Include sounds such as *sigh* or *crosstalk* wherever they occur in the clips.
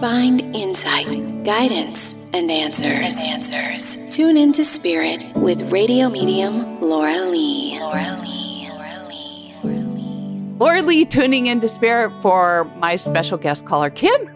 Find insight, guidance, and answers. And answers. Tune into Spirit with radio medium Laura Lee. Laura Lee. Laura Lee. Laura Lee. Laura Lee tuning into Spirit for my special guest caller, Kim.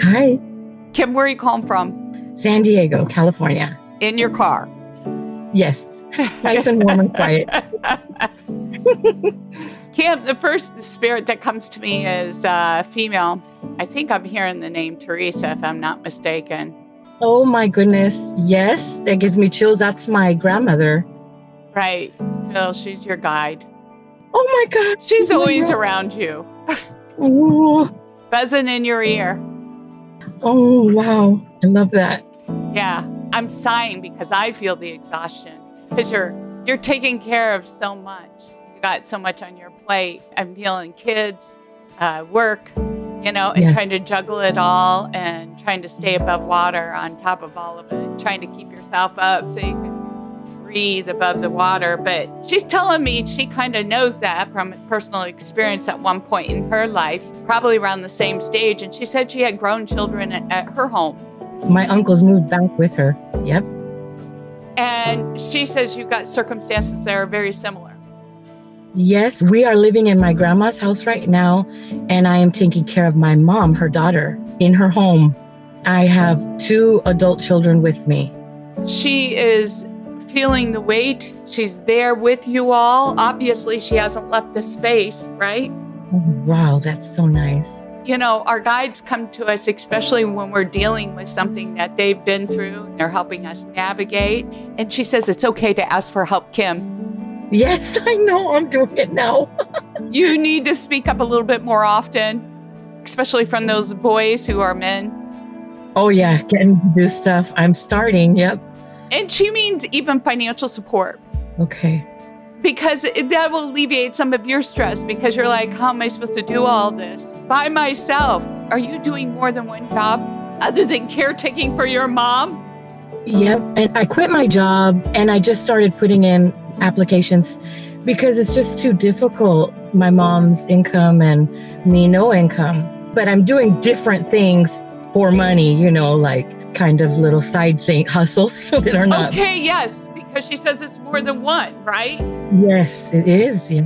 Hi, Kim, where are you calling from? San Diego, California. In your car. Yes, nice and warm and quiet. *laughs* Kim, the first spirit that comes to me is uh, female. I think I'm hearing the name Theresa, if I'm not mistaken. Oh my goodness, yes, that gives me chills. That's my grandmother. Right. Jill, she's your guide. Oh my God. She's Oh always God. around you, Oh, buzzing in your ear. oh wow, I love that. Yeah, I'm sighing because I feel the exhaustion because you're you're taking care of so much. You got so much on your plate. I'm feeling kids, uh, work, you know, and Yeah. trying to juggle it all and trying to stay above water on top of all of it, trying to keep yourself up so you can breathe above the water. But she's telling me she kind of knows that from personal experience at one point in her life, probably around the same stage. And she said she had grown children at, at her home. My uncles moved back with her. Yep. And she says you've got circumstances that are very similar. Yes, we are living in my grandma's house right now, and I am taking care of my mom, her daughter, in her home. I have two adult children with me. She is feeling the weight. She's there with you all. Obviously, she hasn't left the space, right? Oh, wow, that's so nice. You know, our guides come to us, especially when we're dealing with something that they've been through and they're helping us navigate. And she says it's okay to ask for help, Kim. Yes, *laughs* I know. I'm doing it now. *laughs* You need to speak up a little bit more often, especially from those boys who are men. Oh yeah, getting to do stuff. I'm starting. Yep. And she means even financial support. Okay. because that will alleviate some of your stress because you're like, how am I supposed to do all this by myself? Are you doing more than one job other than caretaking for your mom? Yep. And I quit my job and I just started putting in applications because it's just too difficult. My mom's income and me no income. But I'm doing different things for money, you know, like kind of little side thing *laughs* hustles that are not. Okay, yes, because she says it's more than one, right? Yes, it is. Yeah.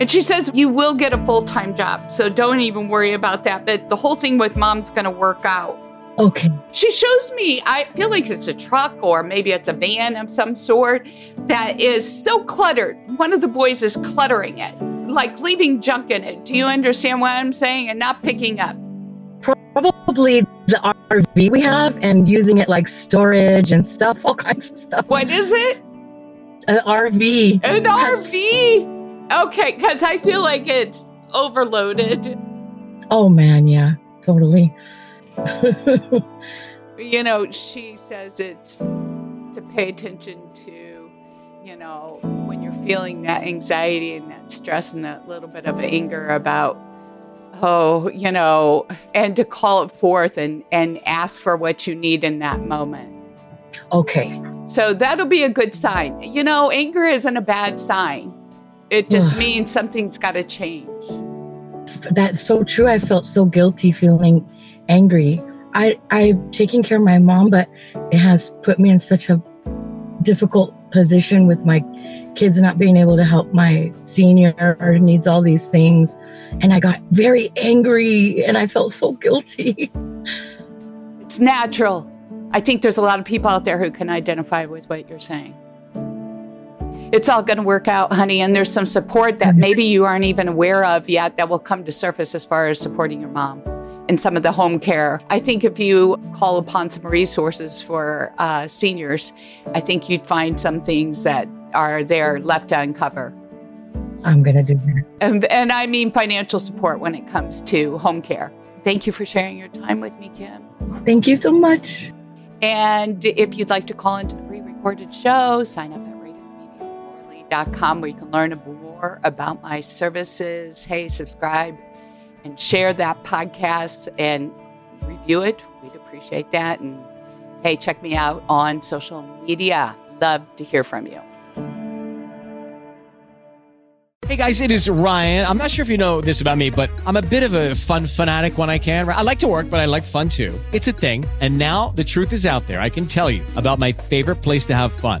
And she says you will get a full time job. So don't even worry about that. But the whole thing with mom's going to work out. Okay. She shows me, I feel like it's a truck or maybe it's a van of some sort that is so cluttered. One of the boys is cluttering it, like leaving junk in it. Do you understand what I'm saying? And not picking up. Probably the RV we have and using it like storage and stuff, all *laughs* kinds of stuff. What is it? An RV. An. RV? Okay, because I feel like it's overloaded. Oh man, yeah, totally. *laughs* You know, she says it's to pay attention to, you know, when you're feeling that anxiety and that stress and that little bit of anger about, oh, you know, and to call it forth and, and ask for what you need in that moment. okay. So that'll be a good sign. You know, anger isn't a bad sign. It just means something's got to change. That's so true. I felt so guilty feeling angry. I I'm taking care of my mom, but it has put me in such a difficult position with my kids not being able to help my senior who needs all these things. And I got very angry and I felt so guilty. *laughs* It's natural. I think there's a lot of people out there who can identify with what you're saying. It's all going to work out, honey. And there's some support that mm-hmm. maybe you aren't even aware of yet that will come to surface as far as supporting your mom and some of the home care. I think if you call upon some resources for uh, seniors, I think you'd find some things that are there left to uncover. I'm gonna do that. And, and I mean financial support when it comes to home care. Thank you for sharing your time with me, Kim. Thank you so much. And if you'd like to call into the pre-recorded show, sign up at radiomediumlauralee.com where you can learn more about my services. Hey, subscribe and share that podcast and review it. We'd appreciate that. And hey, check me out on social media. Love to hear from you. Hey guys, it is Ryan. I'm not sure if you know this about me, but I'm a bit of a fun fanatic when I can. I like to work, but I like fun too. It's a thing. And now the truth is out there. I can tell you about my favorite place to have fun